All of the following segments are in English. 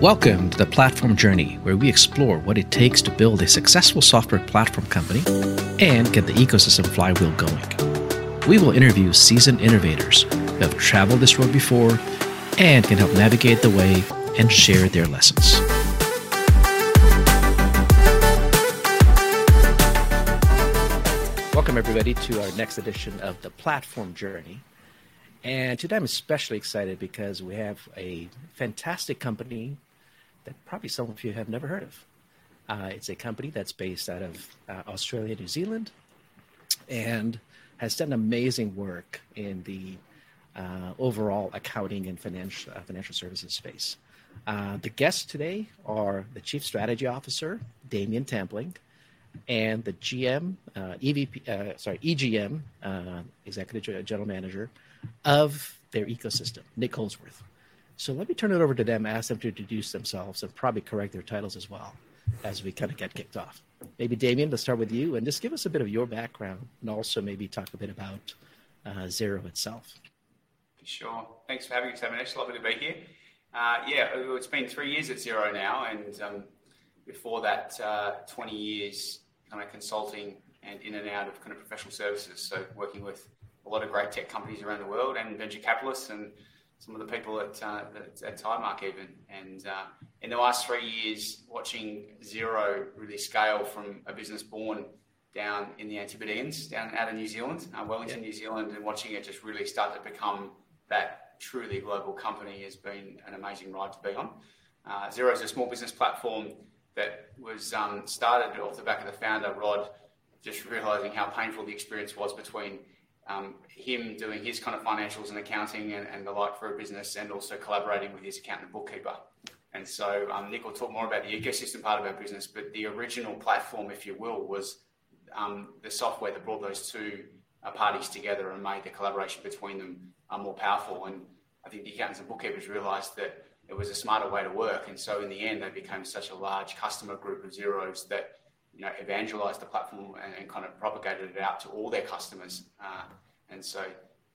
Welcome to the Platform Journey, where we explore what it takes to build a successful software platform company and get the ecosystem flywheel going. We will interview seasoned innovators who have traveled this road before and can help navigate the way and share their lessons. Welcome, everybody, to our next edition of the Platform Journey. And today I'm especially excited because we have a fantastic company that probably some of you have never heard of. Uh, it's a company that's based out of uh, Australia, New Zealand, and has done amazing work in the uh, overall accounting and financial uh, financial services space. Uh, the guests today are the Chief Strategy Officer, Damien Tampling, and the GM, uh, EVP, sorry, EGM, Executive General Manager of their ecosystem, Nick Houldsworth. So let me turn it over to them, ask them to introduce themselves, and probably correct their titles as well as we kind of get kicked off. Maybe Damien, let's start with you and just give us a bit of your background and also maybe talk a bit about uh, Xero itself. Sure. Thanks for having us, It's Lovely to be here. Uh, yeah, it's been three years at Xero now, and um, before that, uh, 20 years kind of consulting and in and out of kind of professional services. So working with a lot of great tech companies around the world and venture capitalists and some of the people at, uh, at Tidemark even. And uh, in the last three years, watching Xero really scale from a business born down in the Antipodeans, down out of New Zealand, uh, Wellington, yeah. New Zealand, and watching it just really start to become that truly global company has been an amazing ride to be on. Uh, Xero is a small business platform that was um, started off the back of the founder, Rod, just realizing how painful the experience was between um, him doing his kind of financials and accounting and, and, the like for a business and also collaborating with his accountant and bookkeeper. And so um, Nick will talk more about the ecosystem part of our business, but the original platform, if you will, was um, the software that brought those two uh, parties together and made the collaboration between them uh, more powerful. And I think the accountants and bookkeepers realized that it was a smarter way to work. And so in the end, they became such a large customer group of Xero's that you know, evangelized the platform and, and kind of propagated it out to all their customers. Uh, and so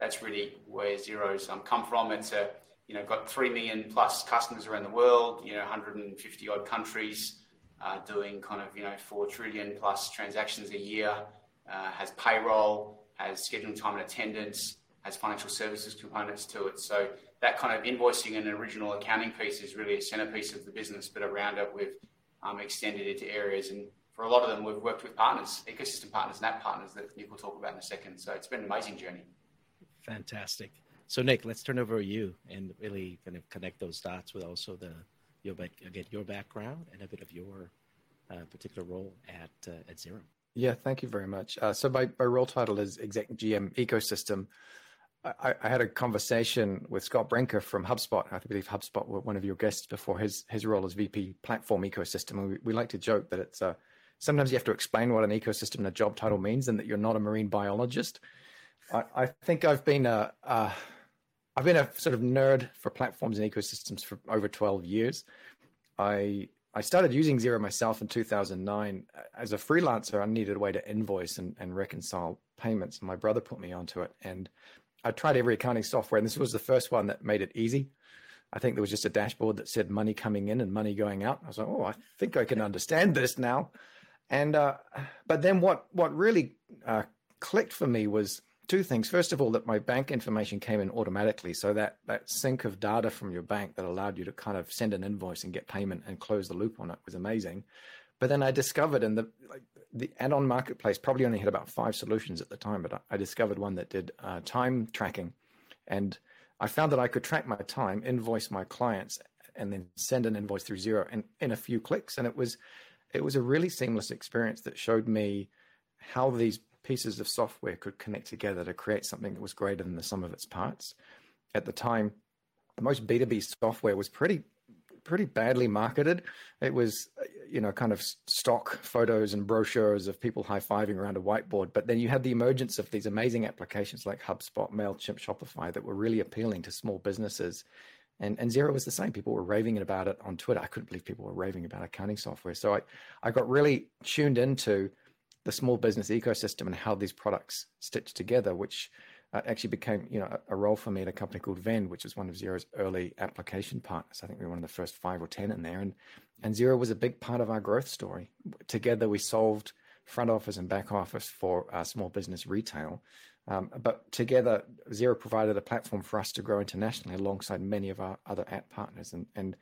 that's really where Xero's um, come from. It's a, you know, got 3 million plus customers around the world, you know, 150 odd countries, uh, doing kind of, you know, 4 trillion plus transactions a year, uh, has payroll, has scheduling time and attendance, has financial services components to it. So that kind of invoicing and original accounting piece is really a centerpiece of the business, but around it we've um, extended into areas and for a lot of them, we've worked with partners, ecosystem partners, and app partners that Nick will talk about in a second. So it's been an amazing journey. Fantastic. So Nick, let's turn over to you and really kind of connect those dots with also the your again your background and a bit of your uh, particular role at uh, at Xero. Yeah, thank you very much. Uh, so my, my role title is Exec GM Ecosystem. I, I, had a conversation with Scott Brinker from HubSpot. I believe HubSpot were one of your guests before. His his role as VP Platform Ecosystem, and we, we like to joke that it's a sometimes you have to explain what an ecosystem and a job title means and that you're not a marine biologist. I, I think I've been a, a I've been a sort of nerd for platforms and ecosystems for over 12 years. I I started using Xero myself in 2009. As a freelancer, I needed a way to invoice and, and reconcile payments. And my brother put me onto it. And I tried every accounting software, and this was the first one that made it easy. I think there was just a dashboard that said money coming in and money going out. I was like, oh, I think I can understand this now. And uh, but then what what really uh, clicked for me was two things. First of all, that my bank information came in automatically, so that that sync of data from your bank that allowed you to kind of send an invoice and get payment and close the loop on it was amazing. But then I discovered in the like, the add-on marketplace probably only had about five solutions at the time, but I, I discovered one that did uh, time tracking, and I found that I could track my time, invoice my clients, and then send an invoice through Xero in, in a few clicks, and it was it was a really seamless experience that showed me how these pieces of software could connect together to create something that was greater than the sum of its parts. At the time, most B2B software was pretty pretty badly marketed. It was, you know, kind of stock photos and brochures of people high-fiving around a whiteboard. But then you had the emergence of these amazing applications like HubSpot, MailChimp, Shopify that were really appealing to small businesses and, and Xero was the same. People were raving about it on Twitter. I couldn't believe people were raving about accounting software. So I, I got really tuned into the small business ecosystem and how these products stitch together, which uh, actually became you know a, a, role for me at a company called Vend, which was one of Xero's early application partners. I think we were one of the first five or ten in there, and and Xero was a big part of our growth story. Together, we solved front office and back office for uh, small business retail. Um, but together, Xero provided a platform for us to grow internationally alongside many of our other app partners, and and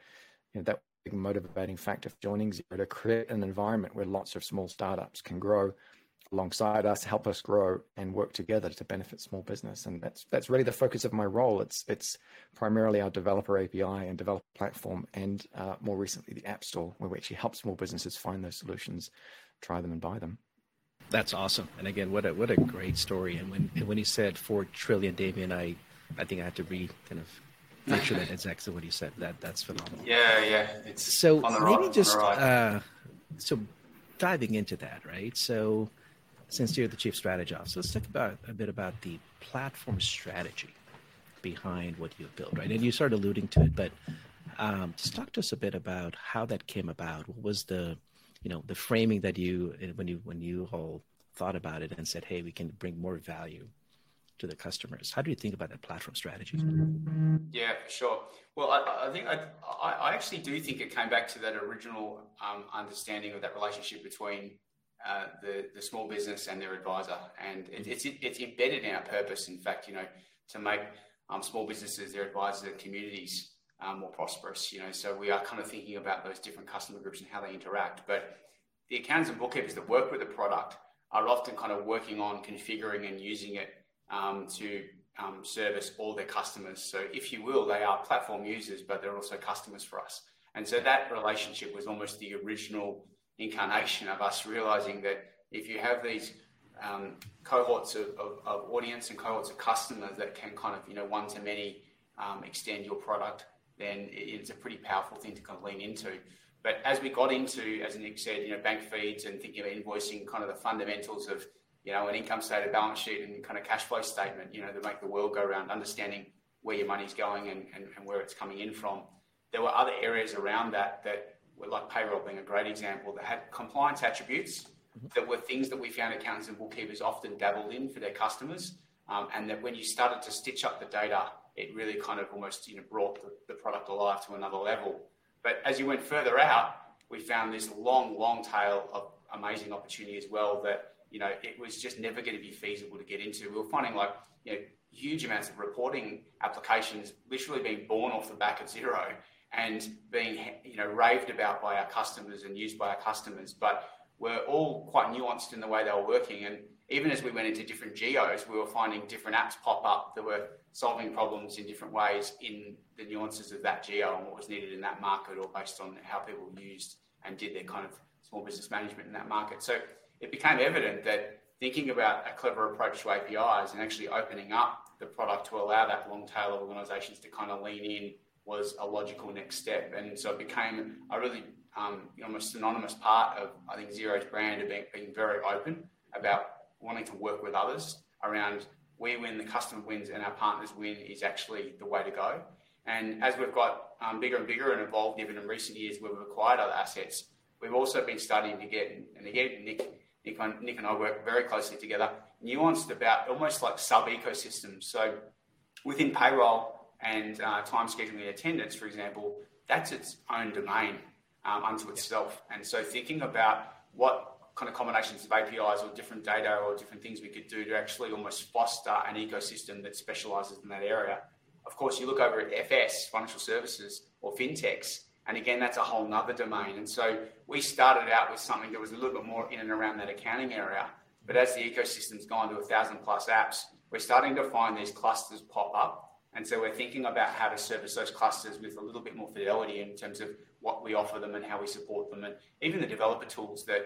you know, that motivating factor for joining Xero to create an environment where lots of small startups can grow alongside us, help us grow, and work together to benefit small business. And that's that's really the focus of my role. It's it's primarily our developer API and developer platform, and uh, more recently the App Store, where we actually help small businesses find those solutions, try them, and buy them. That's awesome. And again, what a what a great story. And when when he said four trillion, Damien, I I think I had to re kind of make sure that that's exactly what he said. That that's phenomenal. Yeah, yeah. It's so maybe just uh, so diving into that, right? So since you're the chief strategy officer, let's talk about a bit about the platform strategy behind what you've built, right? And you started alluding to it, but um, just talk to us a bit about how that came about. What was the, you know, the framing that you when you when you all thought about it and said, "Hey, we can bring more value to the customers." How do you think about that platform strategy? Yeah, for sure. Well, I, I think I, I, actually do think it came back to that original um, understanding of that relationship between uh, the the small business and their advisor, and it, it's it's embedded in our purpose. In fact, you know, to make um, small businesses, their advisors, their communities more prosperous. You know, so we are kind of thinking about those different customer groups and how they interact. But the accountants and bookkeepers that work with the product are often kind of working on configuring and using it um, to um, service all their customers. So, if you will, they are platform users, but they're also customers for us. And so that relationship was almost the original incarnation of us realizing that if you have these um, cohorts of, of, of, audience and cohorts of customers that can kind of, you know, one to many um, extend your product, then it's a pretty powerful thing to kind of lean into. But as we got into, as Nick said, you know, bank feeds and thinking about invoicing, kind of the fundamentals of, you know, an income statement, balance sheet, and kind of cash flow statement, you know, that make the world go around, understanding where your money's going and, and, and where it's coming in from. There were other areas around that that were like payroll being a great example, that had compliance attributes mm-hmm. that were things that we found accountants and bookkeepers often dabbled in for their customers. Um, and that when you started to stitch up the data, it really kind of almost you know brought the, the product alive to another level. But as you went further out, we found this long, long tail of amazing opportunity as well that you know it was just never going to be feasible to get into. We were finding like you know huge amounts of reporting applications literally being born off the back of Xero and being you know raved about by our customers and used by our customers, but were all quite nuanced in the way they were working. And even as we went into different geos, we were finding different apps pop up that were solving problems in different ways in the nuances of that geo and what was needed in that market or based on how people used and did their kind of small business management in that market. So it became evident that thinking about a clever approach to APIs and actually opening up the product to allow that long tail of organizations to kind of lean in was a logical next step. And so it became a really um, almost synonymous part of, I think, Xero's brand of being, being very open about wanting to work with others around we win, the customer wins, and our partners win is actually the way to go. And as we've got um, bigger and bigger and evolved even in recent years where we've acquired other assets, we've also been starting to get, and again, Nick, Nick, Nick and I work very closely together, nuanced about almost like sub ecosystems. So within payroll, and uh, time scheduling and attendance, for example, that's its own domain um, unto itself. And so thinking about what kind of combinations of APIs or different data or different things we could do to actually almost foster an ecosystem that specializes in that area. Of course, you look over at FS, financial services, or fintechs, and again, that's a whole nother domain. And so we started out with something that was a little bit more in and around that accounting area. But as the ecosystem's gone to a thousand plus apps, we're starting to find these clusters pop up and so we're thinking about how to service those clusters with a little bit more fidelity in terms of what we offer them and how we support them. And even the developer tools that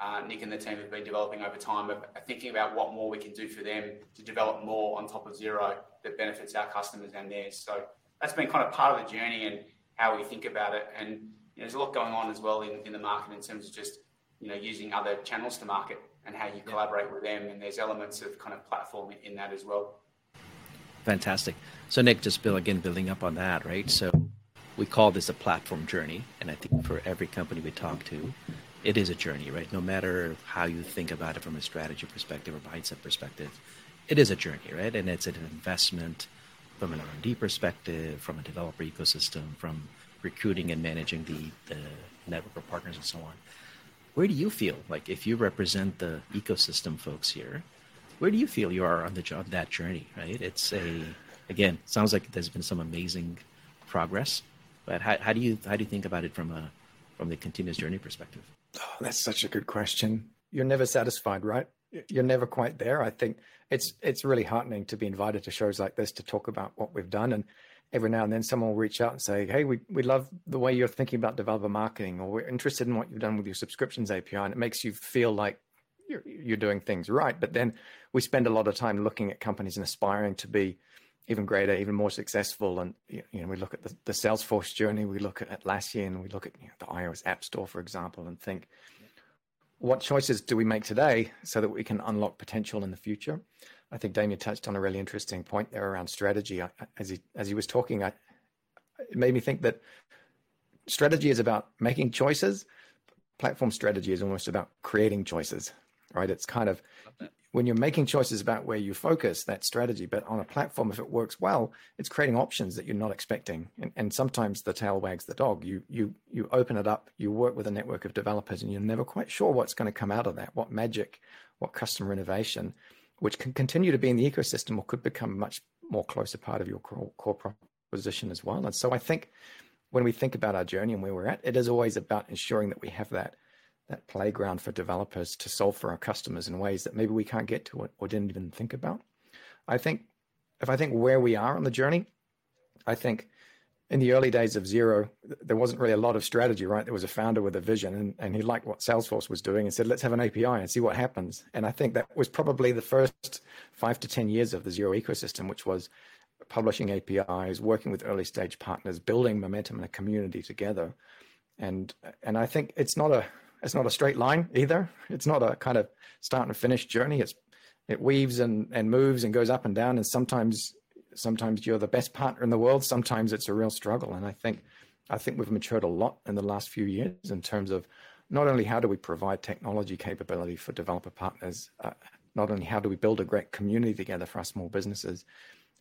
uh, Nick and the team have been developing over time are thinking about what more we can do for them to develop more on top of Xero that benefits our customers and theirs. So that's been kind of part of the journey and how we think about it. And you know, there's a lot going on as well in, in the market in terms of just you know using other channels to market and how you collaborate with them. And there's elements of kind of platform in that as well. Fantastic. So Nick, just build again, building up on that, right? So we call this a platform journey, and I think for every company we talk to, it is a journey, right? No matter how you think about it from a strategy perspective or mindset perspective, it is a journey, right? And it's an investment from an R&D perspective, from a developer ecosystem, from recruiting and managing the, the network of partners and so on. Where do you feel like if you represent the ecosystem folks here, where do you feel you are on the job that journey? Right? It's a again sounds like there's been some amazing progress, but how, how do you how do you think about it from a from the continuous journey perspective? Oh, that's such a good question. You're never satisfied, right? You're never quite there. I think it's it's really heartening to be invited to shows like this to talk about what we've done and every now and then someone will reach out and say, Hey, we, we love the way you're thinking about developer marketing, or we're interested in what you've done with your subscriptions API. And it makes you feel like you're, you're doing things right. But then we spend a lot of time looking at companies and aspiring to be even greater, even more successful. And, you know, we look at the, the Salesforce journey, we look at Atlassian, and we look at you know, the iOS App Store, for example, and think, what choices do we make today so that we can unlock potential in the future? I think Damien touched on a really interesting point there around strategy. I, as he as he was talking, I, it made me think that strategy is about making choices. Platform strategy is almost about creating choices, right? It's kind of when you're making choices about where you focus that strategy. But on a platform, if it works well, it's creating options that you're not expecting. And, and sometimes the tail wags the dog. You you you open it up, you work with a network of developers, and you're never quite sure what's going to come out of that. What magic, what customer innovation which can continue to be in the ecosystem or could become much more closer part of your core, core proposition as well. And so I think when we think about our journey and where we're at, it is always about ensuring that we have that that playground for developers to solve for our customers in ways that maybe we can't get to or didn't even think about. I think if I think where we are on the journey, I think in the early days of Xero, there wasn't really a lot of strategy, right? There was a founder with a vision and, and he liked what Salesforce was doing and said, let's have an API and see what happens. And I think that was probably the first five to 10 years of the Xero ecosystem, which was publishing APIs, working with early stage partners, building momentum and a community together. And, and I think it's not a, it's not a straight line either. It's not a kind of start and finish journey. It's, it weaves and, and moves and goes up and down. And sometimes sometimes you're the best partner in the world. Sometimes it's a real struggle. And I think, I think we've matured a lot in the last few years in terms of not only how do we provide technology capability for developer partners, uh, not only how do we build a great community together for our small businesses,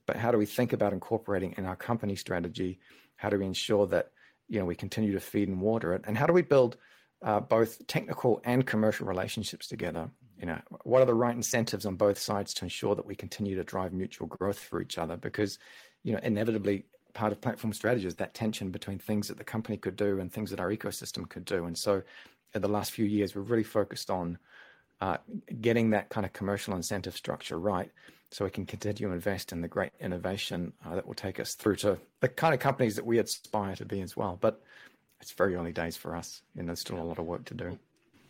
but how do we think about incorporating in our company strategy? How do we ensure that you know we continue to feed and water it, and how do we build uh, both technical and commercial relationships together. You know what are the right incentives on both sides to ensure that we continue to drive mutual growth for each other? Because you know inevitably part of platform strategy is that tension between things that the company could do and things that our ecosystem could do. And so in the last few years we've really focused on uh, getting that kind of commercial incentive structure right so we can continue to invest in the great innovation uh, that will take us through to the kind of companies that we aspire to be as well. But it's very early days for us and there's still a lot of work to do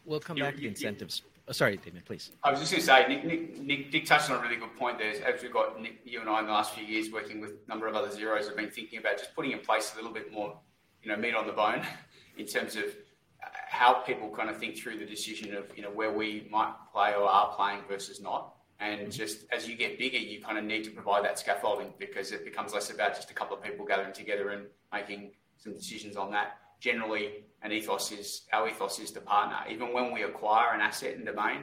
we'll come back to the incentives Oh, sorry, Damien, please. I was just going to say, Nick, Nick, Nick, Nick, touched on a really good point there. As we've got Nick, you and I in the last few years working with a number of other Xeros, have been thinking about just putting in place a little bit more, you know, meat on the bone in terms of how people kind of think through the decision of, you know, where we might play or are playing versus not. And mm-hmm. just as you get bigger, you kind of need to provide that scaffolding because it becomes less about just a couple of people gathering together and making some decisions on that generally an ethos is our ethos is to partner. Even when we acquire an asset and domain,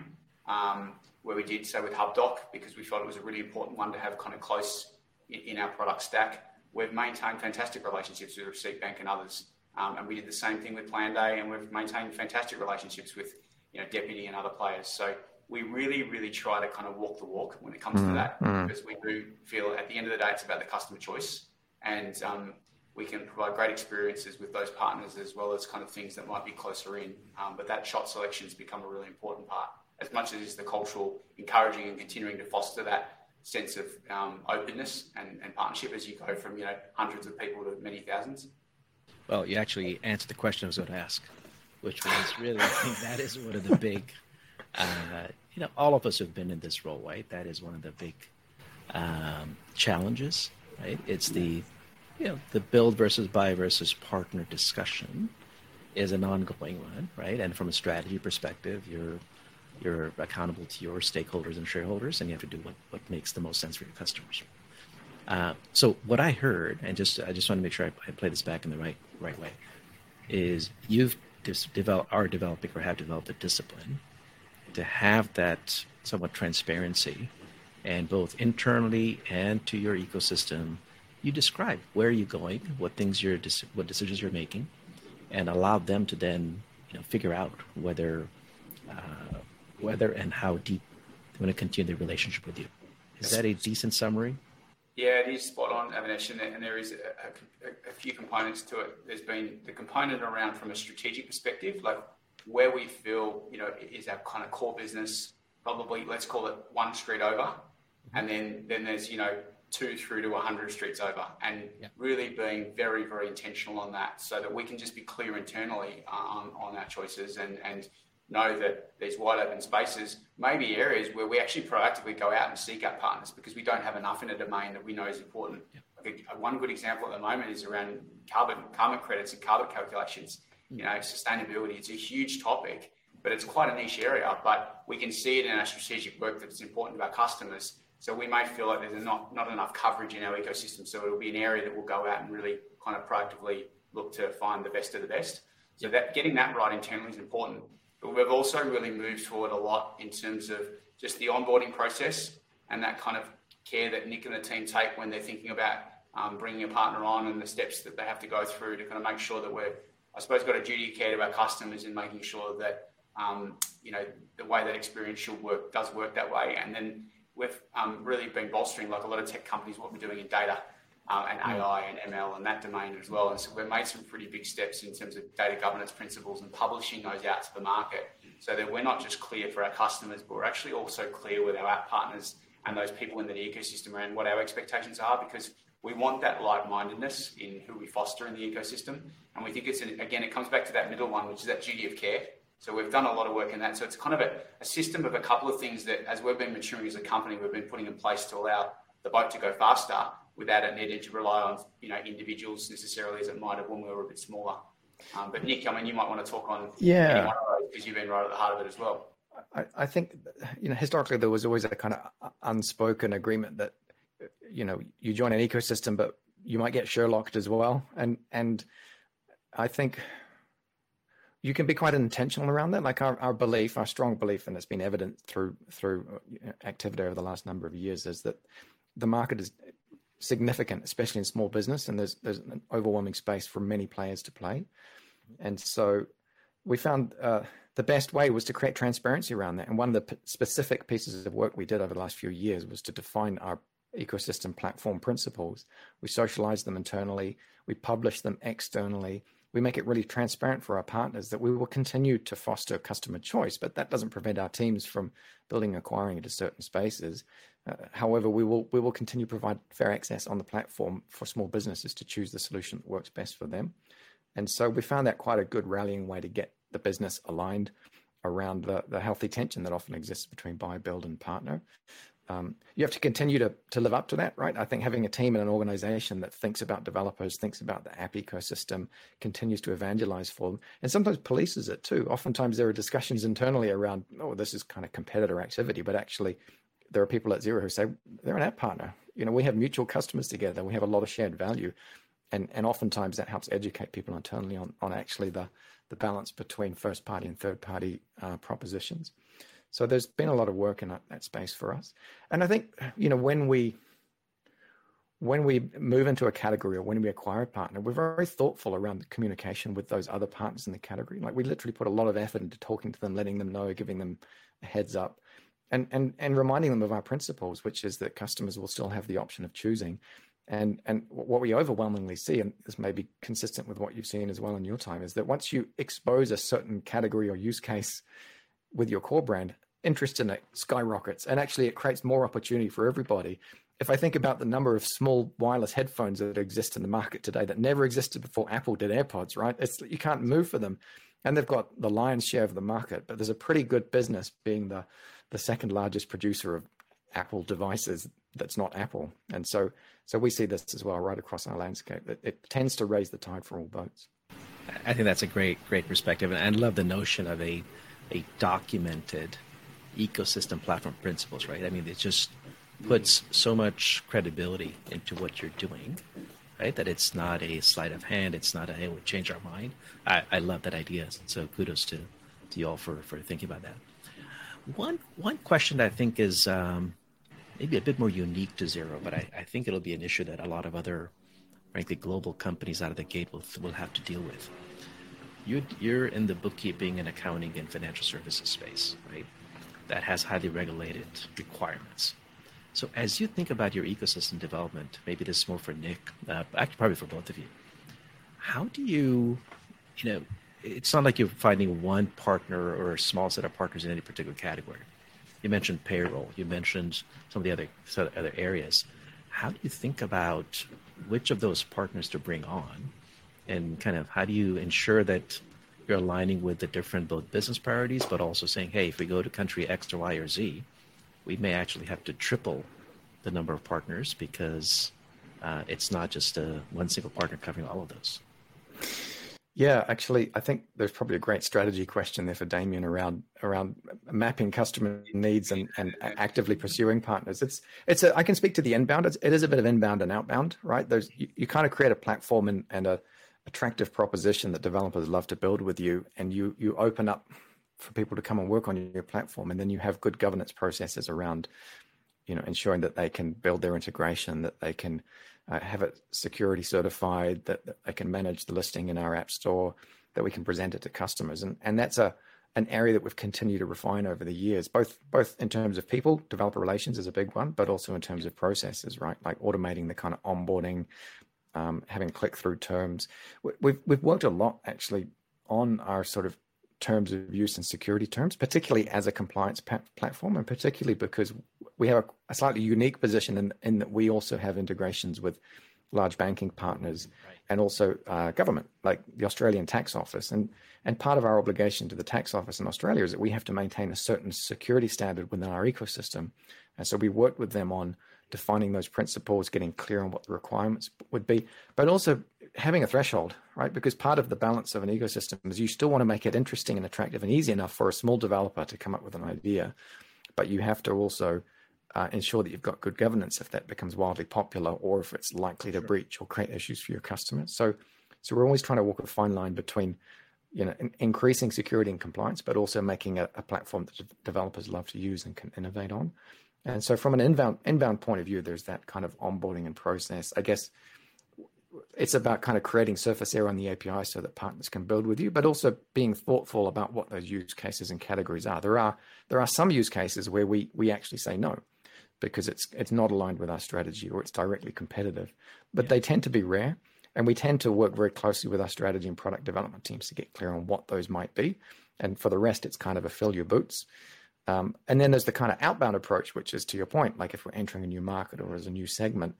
um, where we did so with Hubdoc because we felt it was a really important one to have kind of close in, in our product stack. We've maintained fantastic relationships with Receipt Bank and others, um, and we did the same thing with Planday, and we've maintained fantastic relationships with you know Deputy and other players. So we really, really try to kind of walk the walk when it comes mm, to that mm. because we do feel at the end of the day it's about the customer choice and um, we can provide great experiences with those partners as well as kind of things that might be closer in. Um, but that shot selection has become a really important part, as much as is the cultural encouraging and continuing to foster that sense of um, openness and, and, partnership as you go from you know hundreds of people to many thousands. Well, you actually answered the question I was going to ask, which was really I think that is one of the big, uh, you know, all of us have been in this role, right? That is one of the big um, challenges, right? It's the you know, the build versus buy versus partner discussion is an ongoing one, right? And from a strategy perspective, you're you're accountable to your stakeholders and shareholders, and you have to do what, what makes the most sense for your customers. Uh, so what I heard, and just I just want to make sure I, I play this back in the right right way, is you've dis- developed are developing or have developed a discipline to have that somewhat transparency and both internally and to your ecosystem, you describe where you're going, what things you're, what decisions you're making, and allow them to then, you know, figure out whether, uh, whether and how deep they want to continue the relationship with you. Is that a decent summary? Yeah, it is spot on, Avanish, and, there is a, a, a, few components to it. There's been the component around from a strategic perspective, like where we feel, you know, is our kind of core business, probably let's call it one street over, and then then there's you know two through to 100 streets over and yeah. really being very very intentional on that so that we can just be clear internally uh, on, our choices and and know that there's wide open spaces, maybe areas where we actually proactively go out and seek out partners because we don't have enough in a domain that we know is important. A, one good example at the moment is around carbon carbon credits and carbon calculations. Mm. You know, sustainability. It's a huge topic, but it's quite a niche area. But we can see it in our strategic work that it's important to our customers. So we may feel like there's not, not enough coverage in our ecosystem. So it'll be an area that we'll go out and really kind of proactively look to find the best of the best. So that getting that right internally is important. But we've also really moved forward a lot in terms of just the onboarding process and that kind of care that Nick and the team take when they're thinking about um, bringing a partner on and the steps that they have to go through to kind of make sure that we're, I suppose, got a duty of care to our customers in making sure that um, you know the way that experience should work does work that way. And then we've um, really been bolstering, like a lot of tech companies, what we're doing in data um, and AI and ML and that domain as well. And so we've made some pretty big steps in terms of data governance principles and publishing those out to the market so that we're not just clear for our customers, but we're actually also clear with our app partners and those people in the ecosystem around what our expectations are because we want that like-mindedness in who we foster in the ecosystem. And we think it's, an, again, it comes back to that middle one, which is that duty of care. So we've done a lot of work in that. So it's kind of a, a system of a couple of things that as we've been maturing as a company, we've been putting in place to allow the boat to go faster without it needing to rely on you know individuals necessarily as it might have when we were a bit smaller. Um, but Nick, I mean, you might want to talk on yeah because you've been right at the heart of it as well. I, I think you know historically there was always a kind of unspoken agreement that you know you join an ecosystem, but you might get Sherlocked as well, and and I think you can be quite intentional around that. Like our, our belief, our strong belief, and it's been evident through through activity over the last number of years, is that the market is significant, especially in small business, and there's there's an overwhelming space for many players to play. And so we found uh, the best way was to create transparency around that. And one of the p- specific pieces of work we did over the last few years was to define our ecosystem platform principles. We socialize them internally, we publish them externally. We make it really transparent for our partners that we will continue to foster customer choice, but that doesn't prevent our teams from building acquiring into certain spaces. Uh, however, we will we will continue to provide fair access on the platform for small businesses to choose the solution that works best for them. And so we found that quite a good rallying way to get the business aligned around the, the healthy tension that often exists between buy, build, and partner. Um, you have to continue to, to live up to that, right? I think having a team and an organization that thinks about developers, thinks about the app ecosystem, continues to evangelize for them, and sometimes polices it too. Oftentimes there are discussions internally around, oh, this is kind of competitor activity, but actually there are people at Xero who say they're an app partner. You know, we have mutual customers together. We have a lot of shared value, and and oftentimes that helps educate people internally on on actually the the balance between first party and third party uh, propositions. So there's been a lot of work in that, that space for us, and I think you know when we when we move into a category or when we acquire a partner, we're very thoughtful around the communication with those other partners in the category. Like we literally put a lot of effort into talking to them, letting them know, giving them a heads up and and and reminding them of our principles, which is that customers will still have the option of choosing. And and what we overwhelmingly see, and this may be consistent with what you've seen as well in your time, is that once you expose a certain category or use case with your core brand, interest in it skyrockets, and actually it creates more opportunity for everybody. If I think about the number of small wireless headphones that exist in the market today that never existed before Apple did AirPods, right? It's you can't move for them, and they've got the lion's share of the market. But there's a pretty good business being the the second largest producer of Apple devices that's not Apple. And so, so we see this as well right across our landscape. It, it tends to raise the tide for all boats. I think that's a great, great perspective, and I love the notion of a a documented ecosystem platform principles. Right? I mean, it just puts so much credibility into what you're doing, right? That it's not a sleight of hand. It's not a hey, we change our mind. I, I love that idea. So kudos to to you all for for thinking about that. One one question that I think is um, maybe a bit more unique to Xero, but I, I think it'll be an issue that a lot of other, frankly, global companies out of the gate will, will have to deal with. You, you're in the bookkeeping and accounting and financial services space, right? That has highly regulated requirements. So as you think about your ecosystem development, maybe this is more for Nick, uh, actually probably for both of you. How do you, you know, it's not like you're finding one partner or a small set of partners in any particular category. You mentioned payroll. You mentioned some of the other other areas. How do you think about which of those partners to bring on, and kind of how do you ensure that you're aligning with the different both business priorities, but also saying, hey, if we go to country X or Y or Z, we may actually have to triple the number of partners because uh, it's not just a, one single partner covering all of those. Yeah, actually, I think there's probably a great strategy question there for Damien around around mapping customer needs and, and actively pursuing partners. It's it's a, I can speak to the inbound. It's, it is a bit of inbound and outbound, right? There's you, you kind of create a platform and, and a attractive proposition that developers love to build with you, and you you open up for people to come and work on your platform, and then you have good governance processes around, you know, ensuring that they can build their integration, that they can uh, have it security certified, that, that, they can manage the listing in our app store, that we can present it to customers, and and that's a an area that we've continued to refine over the years, both both in terms of people, developer relations is a big one, but also in terms of processes, right? Like automating the kind of onboarding, um, having click through terms. We've we've worked a lot actually on our sort of terms of use and security terms, particularly as a compliance pa- platform, and particularly because we have a, a, slightly unique position in, in that we also have integrations with large banking partners right. and also uh, government, like the Australian Tax Office. And and part of our obligation to the tax office in Australia is that we have to maintain a certain security standard within our ecosystem. And so we work with them on defining those principles, getting clear on what the requirements would be, but also having a threshold, right? Because part of the balance of an ecosystem is you still want to make it interesting and attractive and easy enough for a small developer to come up with an idea, but you have to also uh, ensure that you've got good governance if that becomes wildly popular or if it's likely to sure. breach or create issues for your customers. So, so we're always trying to walk a fine line between, you know, in, increasing security and compliance, but also making a, a platform that developers love to use and can innovate on. And so, from an inbound inbound point of view, there's that kind of onboarding and process. I guess it's about kind of creating surface area on the API so that partners can build with you, but also being thoughtful about what those use cases and categories are. There are there are some use cases where we we actually say no because it's it's not aligned with our strategy or it's directly competitive, but yeah. they tend to be rare. And we tend to work very closely with our strategy and product development teams to get clear on what those might be. And for the rest, it's kind of a fill your boots. Um, and then there's the kind of outbound approach, which is to your point, like if we're entering a new market or as a new segment,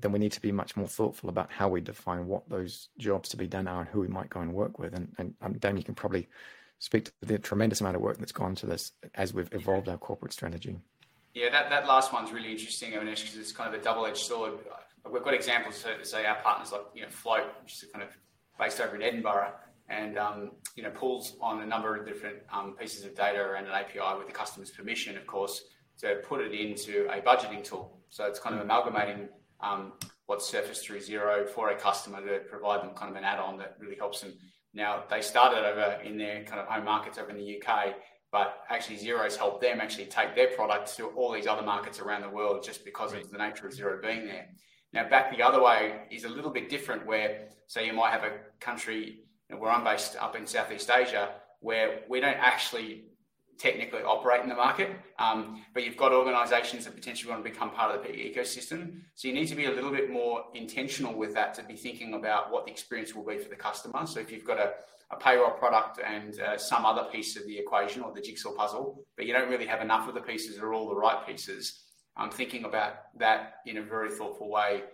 then we need to be much more thoughtful about how we define what those jobs to be done are and who we might go and work with. And, and um, Dan, you can probably speak to the tremendous amount of work that's gone to this as we've evolved our corporate strategy. Yeah, that, that last one's really interesting, Avanish, because it's kind of a double-edged sword. We've got examples, so, say our partners like you know Float, which is kind of based over in Edinburgh, and um, you know pulls on a number of different um, pieces of data and an API with the customer's permission, of course, to put it into a budgeting tool. So it's kind of amalgamating um, what's surfaced through Xero for a customer to provide them kind of an add-on that really helps them. Now they started over in their kind of home markets over in the UK, but actually Xero's helped them actually take their product to all these other markets around the world just because right. of the nature of Xero being there. Now back the other way is a little bit different where say you might have a country where I'm based up in Southeast Asia, where we don't actually technically operate in the market, um, but you've got organisations that potentially want to become part of the PE ecosystem. So you need to be a little bit more intentional with that to be thinking about what the experience will be for the customer. So if you've got a, a payroll product and uh, some other piece of the equation or the jigsaw puzzle, but you don't really have enough of the pieces or all the right pieces, I'm thinking about that in a very thoughtful way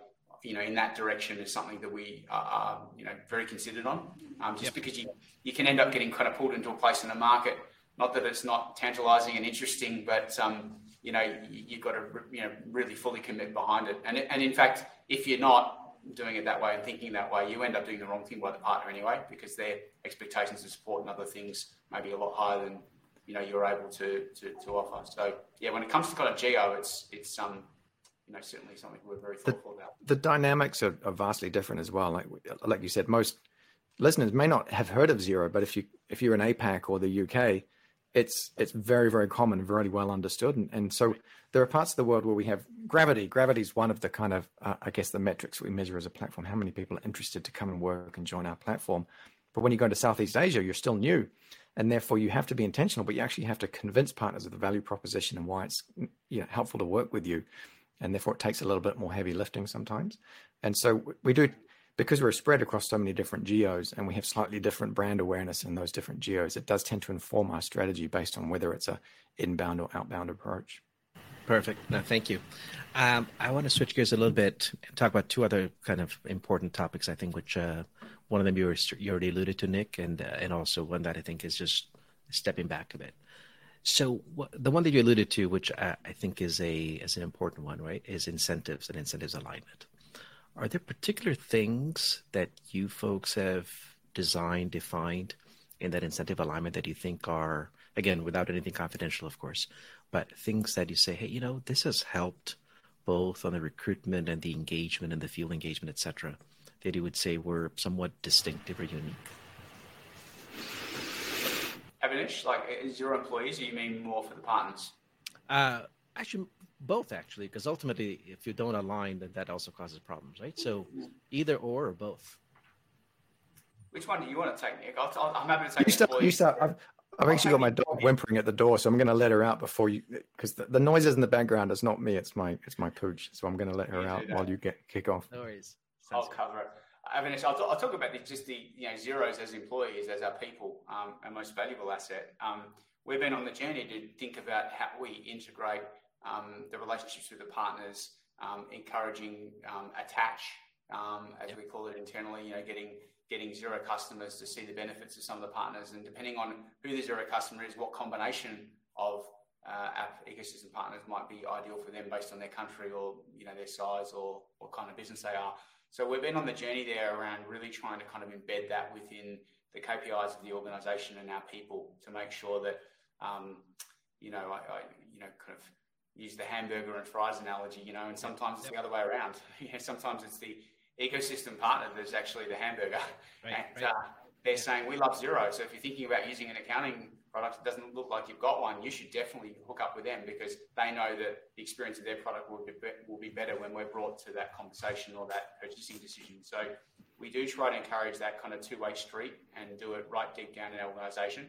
you know in that direction is something that we are, you know very considered on. Um, just yep. because you you can end up getting kind of pulled into a place in the market. Not that it's not tantalising and interesting, but um, you know you, have got to you know really fully commit behind it. And and in fact, if you're not doing it that way and thinking that way, you end up doing the wrong thing by the partner anyway, because their expectations of support and other things may be a lot higher than you know you're able to to, to offer. So yeah, when it comes to kind of geo, it's it's um you know, certainly something we're very thoughtful the, about. The dynamics are, are, vastly different as well. Like, like you said, most listeners may not have heard of Xero, but if you if you're in APAC or the UK, it's it's very very common, very well understood, and, and so there are parts of the world where we have gravity. Gravity is one of the kind of uh, I guess the metrics we measure as a platform. How many people are interested to come and work and join our platform? But when you go to Southeast Asia, you're still new, and therefore you have to be intentional. But you actually have to convince partners of the value proposition and why it's you know, helpful to work with you, and therefore it takes a little bit more heavy lifting sometimes. And so we do because we're spread across so many different geos and we have slightly different brand awareness in those different geos, it does tend to inform our strategy based on whether it's a inbound or outbound approach. Perfect. No, thank you. Um, I want to switch gears a little bit and talk about two other kind of important topics. I think, which uh, one of them you, were, you already alluded to, Nick, and uh, and also one that I think is just stepping back a bit. So the one that you alluded to, which I, I think is a is an important one, right, is incentives and incentives alignment. Are there particular things that you folks have designed, defined in that incentive alignment that you think are, again, without anything confidential, of course, but things that you say, hey, you know, this has helped both on the recruitment and the engagement and the field engagement, et cetera, that you would say were somewhat distinctive or unique? Avanish, like is your employees, or you mean more for the partners? Uh, actually, both actually, because ultimately, if you don't align, then that also causes problems, right? So either or or both. Which one do you want to take, Nick? i am happy to take. You start. You start. I've, I've actually got my dog whimpering at the door, so I'm going to let her out before you, because the, the, noises in the background is not me. It's my it's my pooch. So I'm going to let her out while you get kick off. No worries. Sounds I'll cover it. Avanish, I'll, I'll, talk about the, just the you know Xeros as employees, as our people, um, our most valuable asset. Um, we've been on the journey to think about how we integrate um, the relationships with the partners, um, encouraging um, attach, um, as we call it internally, you know, getting getting Xero customers to see the benefits of some of the partners, and depending on who the Xero customer is, what combination of uh, app ecosystem partners might be ideal for them based on their country or you know their size or what kind of business they are. So we've been on the journey there around really trying to kind of embed that within the KPIs of the organisation and our people to make sure that um, you know I, I, you know kind of use the hamburger and fries analogy, you know, and sometimes it's the other way around. yeah, sometimes it's the ecosystem partner that's actually the hamburger. Right, and right. Uh, they're yeah. saying, we love Xero. So if you're thinking about using an accounting product doesn't look like you've got one, you should definitely hook up with them because they know that the experience of their product will be, will be better when we're brought to that conversation or that purchasing decision. So we do try to encourage that kind of two-way street and do it right deep down in our organisation.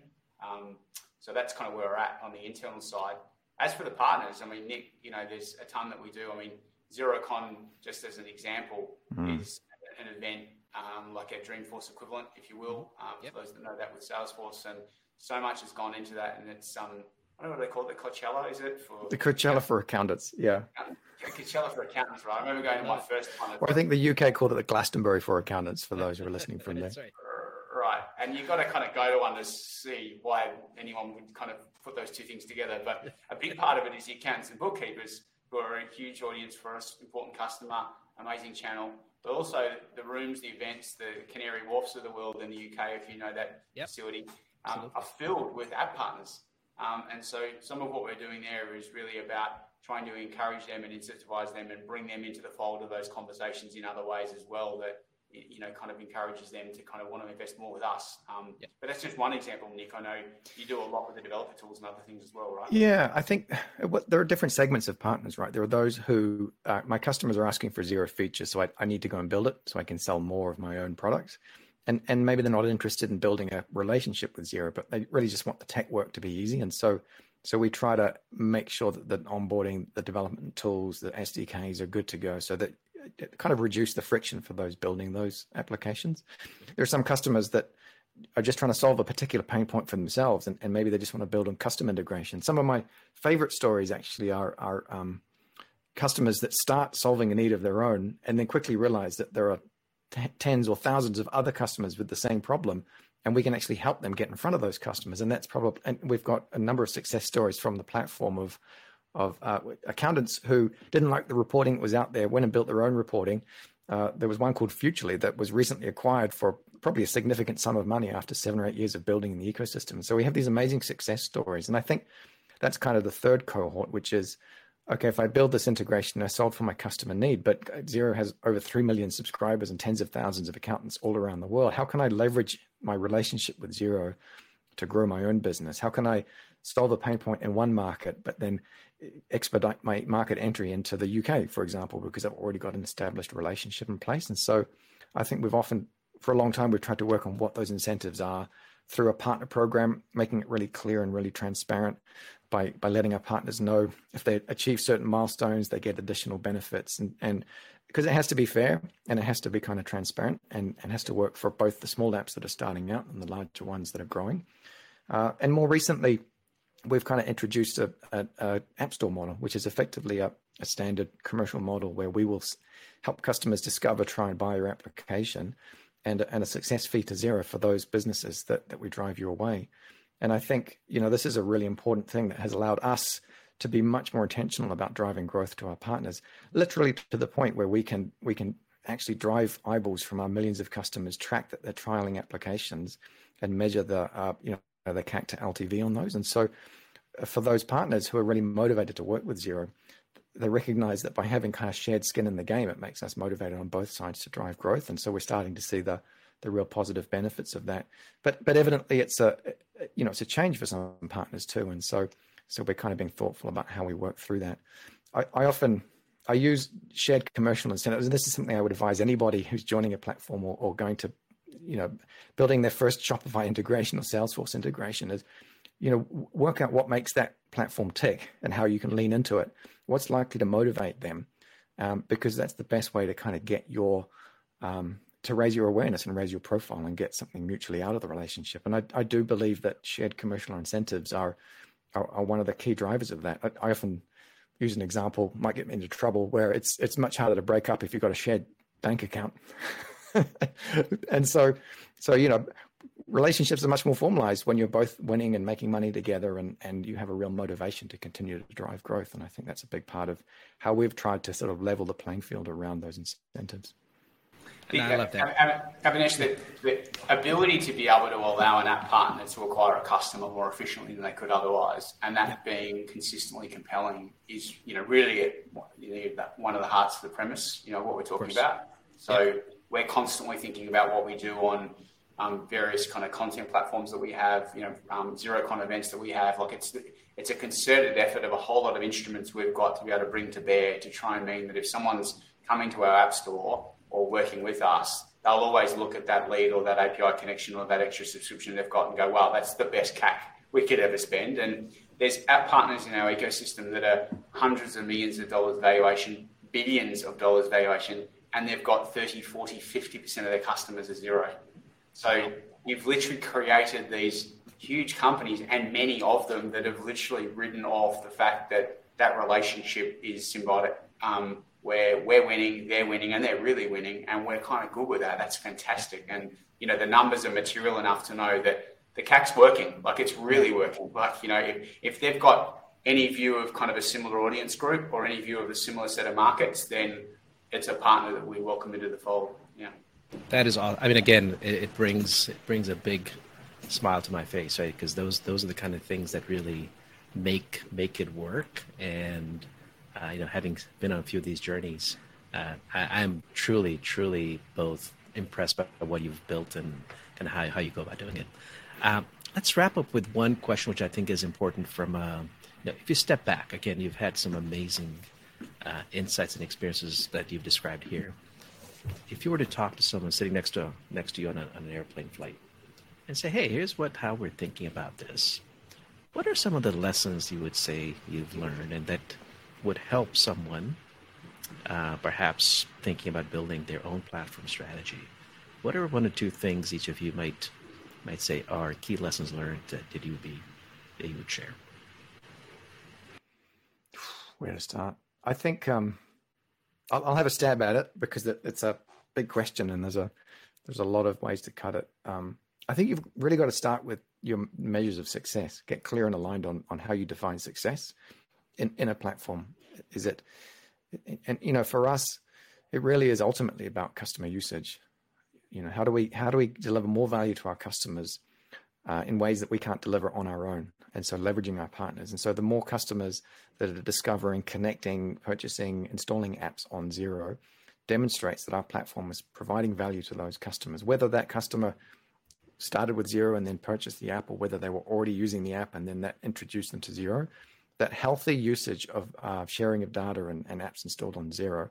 Um, so that's kind of where we're at on the internal side. As for the partners, I mean, Nick, you know, there's a ton that we do. I mean, XeroCon, just as an example, mm. is an event um, like a Dreamforce equivalent, if you will, um, yep. for those that know that with Salesforce. And so much has gone into that, and it's um, I don't know what they call it, the Coachella, is it? For the Coachella for accountants, yeah. Coachella for accountants, right? I remember going to my first one. Well, I think the UK called it the Glastonbury for accountants. For those who are listening from there, right. right. And you've got to kind of go to one to see why anyone would kind of put those two things together. But a big part of it is the accountants and bookkeepers, who are a huge audience for us, important customer, amazing channel. But also the rooms, the events, the Canary Wharfs of the world in the UK, if you know that yep. facility, um, are filled with app partners. Um, and so some of what we're doing there is really about trying to encourage them and incentivize them and bring them into the fold of those conversations in other ways as well that you know, kind of encourages them to kind of want to invest more with us. Um, yeah. But that's just one example, Nick. I know you do a lot with the developer tools and other things as well, right? Yeah, I think uh, there are different segments of partners, right? There are those who uh, my customers are asking for Xero features, so I, I need to go and build it so I can sell more of my own products. And, and maybe they're not interested in building a relationship with Xero, but they really just want the tech work to be easy. And so so we try to make sure that the onboarding, the development tools, the SDKs are good to go so that it kind of reduce the friction for those building those applications. There are some customers that are just trying to solve a particular pain point for themselves, and, and maybe they just want to build on custom integration. Some of my favorite stories actually are are um, customers that start solving a need of their own and then quickly realize that there are t- tens or thousands of other customers with the same problem and we can actually help them get in front of those customers and that's probably and we've got a number of success stories from the platform of of uh, accountants who didn't like the reporting that was out there, went and built their own reporting. Uh, there was one called Futrli that was recently acquired for probably a significant sum of money after seven or eight years of building in the ecosystem. So we have these amazing success stories. And I think that's kind of the third cohort, which is okay, if I build this integration, I solve for my customer need, but Xero has over 3 million subscribers and tens of thousands of accountants all around the world. How can I leverage my relationship with Xero to grow my own business? How can I solve a pain point in one market, but then expedite my market entry into the UK, for example, because I've already got an established relationship in place. And so I think we've often, for a long time, we've tried to work on what those incentives are through a partner program, making it really clear and really transparent by, by letting our partners know if they achieve certain milestones, they get additional benefits. And, and because it has to be fair and it has to be kind of transparent and, and has to work for both the small apps that are starting out and the larger ones that are growing. Uh, and more recently, we've kind of introduced a, a, a, app store model, which is effectively a, a standard commercial model where we will help customers discover, try and buy your application, and and a success fee to Xero for those businesses that that we drive your way. And I think you know this is a really important thing that has allowed us to be much more intentional about driving growth to our partners, literally to the point where we can we can actually drive eyeballs from our millions of customers, track that they're trialing applications, and measure the uh, you know the CAC to LTV on those. And so, uh, for those partners who are really motivated to work with Xero, they recognize that by having kind of shared skin in the game, it makes us motivated on both sides to drive growth. And so, we're starting to see the the real positive benefits of that. But but evidently, it's a you know it's a change for some partners too. And so so we're kind of being thoughtful about how we work through that. I, I often I use shared commercial incentives, and this is something I would advise anybody who's joining a platform or, or going to you know, building their first Shopify integration or Salesforce integration is, you know, work out what makes that platform tick and how you can lean into it. What's likely to motivate them, um, because that's the best way to kind of get your um, to raise your awareness and raise your profile and get something mutually out of the relationship. And I, I do believe that shared commercial incentives are, are, are one of the key drivers of that. I, I often use an example, might get me into trouble, where it's it's much harder to break up if you've got a shared bank account. and so, so you know, relationships are much more formalized when you're both winning and making money together, and and you have a real motivation to continue to drive growth. And I think that's a big part of how we've tried to sort of level the playing field around those incentives. The, I love that. Avanish, the, the ability to be able to allow an app partner to acquire a customer more efficiently than they could otherwise, and that yeah. being consistently compelling, is you know really you know, one of the hearts of the premise. You know what we're talking about. So yeah we're constantly thinking about what we do on um, various kind of content platforms that we have, you know, um, Xerocon events that we have. Like it's it's a concerted effort of a whole lot of instruments we've got to be able to bring to bear to try and mean that if someone's coming to our app store or working with us, they'll always look at that lead or that API connection or that extra subscription they've got and go, wow, that's the best CAC we could ever spend. And there's app partners in our ecosystem that are hundreds of millions of dollars valuation, billions of dollars valuation, and they've got 30, 40, 50% of their customers are Xero. So you've literally created these huge companies and many of them that have literally ridden off the fact that that relationship is symbiotic, um, where we're winning, they're winning, and they're really winning, and we're kind of good with that. That's fantastic. And, you know, the numbers are material enough to know that the CAC's working, like it's really working. Like, you know, if, if they've got any view of kind of a similar audience group or any view of a similar set of markets, then it's a partner that we welcome into the fold. Yeah. That is all. I mean, again, it, it brings it brings a big smile to my face, right? Because those those are the kind of things that really make make it work. And uh, you know, having been on a few of these journeys, uh, I, am truly, truly both impressed by what you've built and and how how you go about doing it. Um, let's wrap up with one question, which I think is important. From uh, you know, if you step back again, you've had some amazing uh, insights and experiences that you've described here. If you were to talk to someone sitting next to next to you on, a, on an airplane flight and say, "Hey, here's what how we're thinking about this," what are some of the lessons you would say you've learned and that would help someone, uh, perhaps thinking about building their own platform strategy? What are one or two things each of you might might say are key lessons learned that, that you would be that you would share? Where to start? I think um, I'll, I'll, have a stab at it because it, it's a big question and there's a there's a lot of ways to cut it. Um, I think you've really got to start with your measures of success. Get clear and aligned on on how you define success in in a platform. Is it and you know for us, it really is ultimately about customer usage. You know how do we how do we deliver more value to our customers uh, in ways that we can't deliver on our own? and so leveraging our partners. And so the more customers that are discovering, connecting, purchasing, installing apps on Xero demonstrates that our platform is providing value to those customers, whether that customer started with Xero and then purchased the app, or whether they were already using the app and then that introduced them to Xero, that healthy usage of uh, sharing of data and, and, apps installed on Xero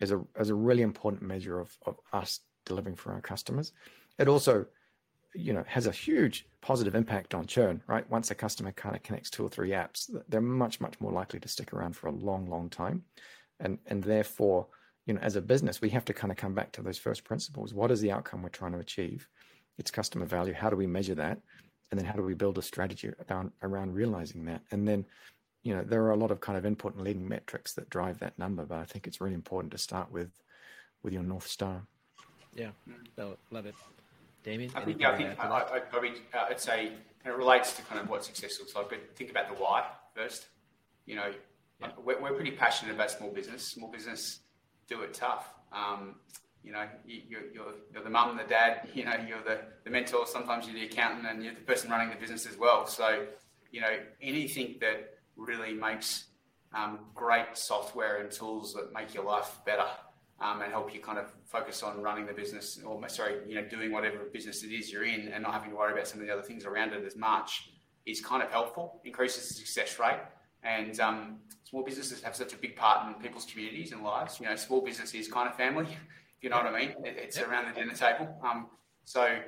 is a, is a really important measure of, of us delivering for our customers. It also, you know, has a huge positive impact on churn, right? Once a customer kind of connects two or three apps, they're much, much more likely to stick around for a long, long time. And, and therefore, you know, as a business, we have to kind of come back to those first principles. What is the outcome we're trying to achieve? It's customer value. How do we measure that? And then how do we build a strategy around, around realizing that? And then, you know, there are a lot of kind of input and leading metrics that drive that number, but I think it's really important to start with with your North Star. Yeah, no, love it. Damien? I think, yeah, I think I, would probably, uh, I'd say it relates to kind of what success looks like, but think about the why first. You know, yeah. we're, we're pretty passionate about small business. Small business do it tough. Um, you know, you, are you're, you're the mum, the dad, you know, you're the, the mentor, sometimes you're the accountant and you're the person running the business as well. So, you know, anything that really makes um, great software and tools that make your life better um, and help you kind of focus on running the business or, sorry, you know, doing whatever business it is you're in and not having to worry about some of the other things around it as much is kind of helpful, increases the success rate. And um, small businesses have such a big part in people's communities and lives. You know, small business is kind of family, if you know what I mean. It's around the dinner table. Um, so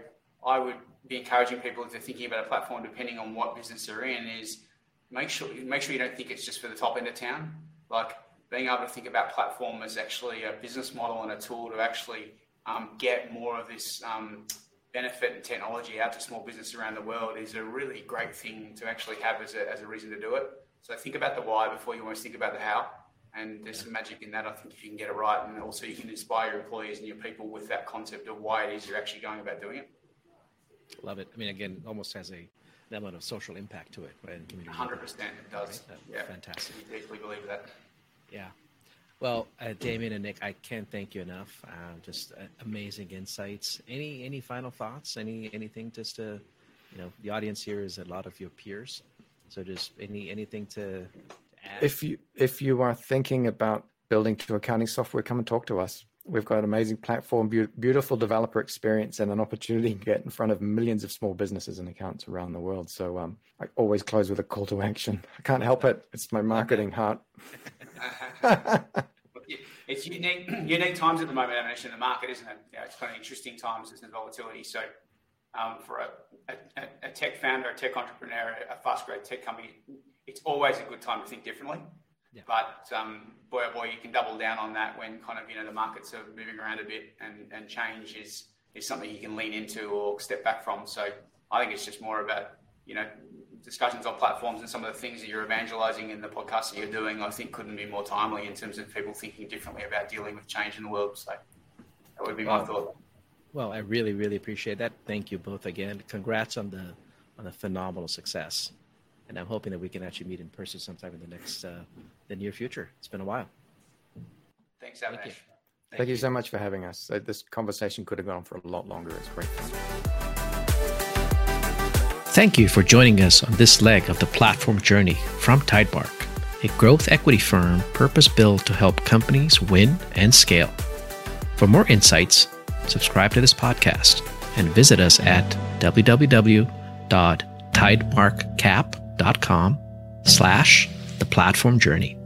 I would be encouraging people to thinking about a platform, depending on what business they're in, is make sure make sure you don't think it's just for the top end of town. Like being able to think about platform as actually a business model and a tool to actually um, get more of this um, benefit and technology out to small business around the world is a really great thing to actually have as a, as a reason to do it. So think about the why before you always think about the how. And there's some magic in that, I think, if you can get it right. And also, you can inspire your employees and your people with that concept of why it is you're actually going about doing it. Love it. I mean, again, almost has a element of social impact to it. Right? 100% it does. Right? Yeah. Fantastic. I deeply believe that. Yeah. Well, uh, Damien and Nick, I can't thank you enough. Uh, just uh, amazing insights. Any any final thoughts? Any anything just to, you know, the audience here is a lot of your peers. So just any anything to add? If you if you are thinking about building to accounting software, come and talk to us. We've got an amazing platform, be- beautiful developer experience, and an opportunity to get in front of millions of small businesses and accounts around the world. So um, I always close with a call to action. I can't help it; it's my marketing heart. it's unique, unique times at the moment, I in the market, isn't it? It's kind of interesting times. There's the volatility. So um, for a, a, a, tech founder, a tech entrepreneur, a fast growth tech company, it's always a good time to think differently. Yeah. But um, boy, oh boy, you can double down on that when kind of you know the markets are moving around a bit, and, and change is is something you can lean into or step back from. So I think it's just more about you know discussions on platforms and some of the things that you're evangelizing in the podcast that you're doing. I think couldn't be more timely in terms of people thinking differently about dealing with change in the world. So that would be my thought. Well, I really, really appreciate that. Thank you both again. Congrats on the on the phenomenal success, and I'm hoping that we can actually meet in person sometime in the next uh, the near future. It's been a while. Thanks, Avanish. Thank, you. Thank, Thank you. you so much for having us. Uh, this conversation could have gone on for a lot longer. It's great. Thank you for joining us on this leg of the platform journey from Tidemark, a growth equity firm purpose built to help companies win and scale. For more insights subscribe to this podcast, and visit us at patreon.com slash the platform journey.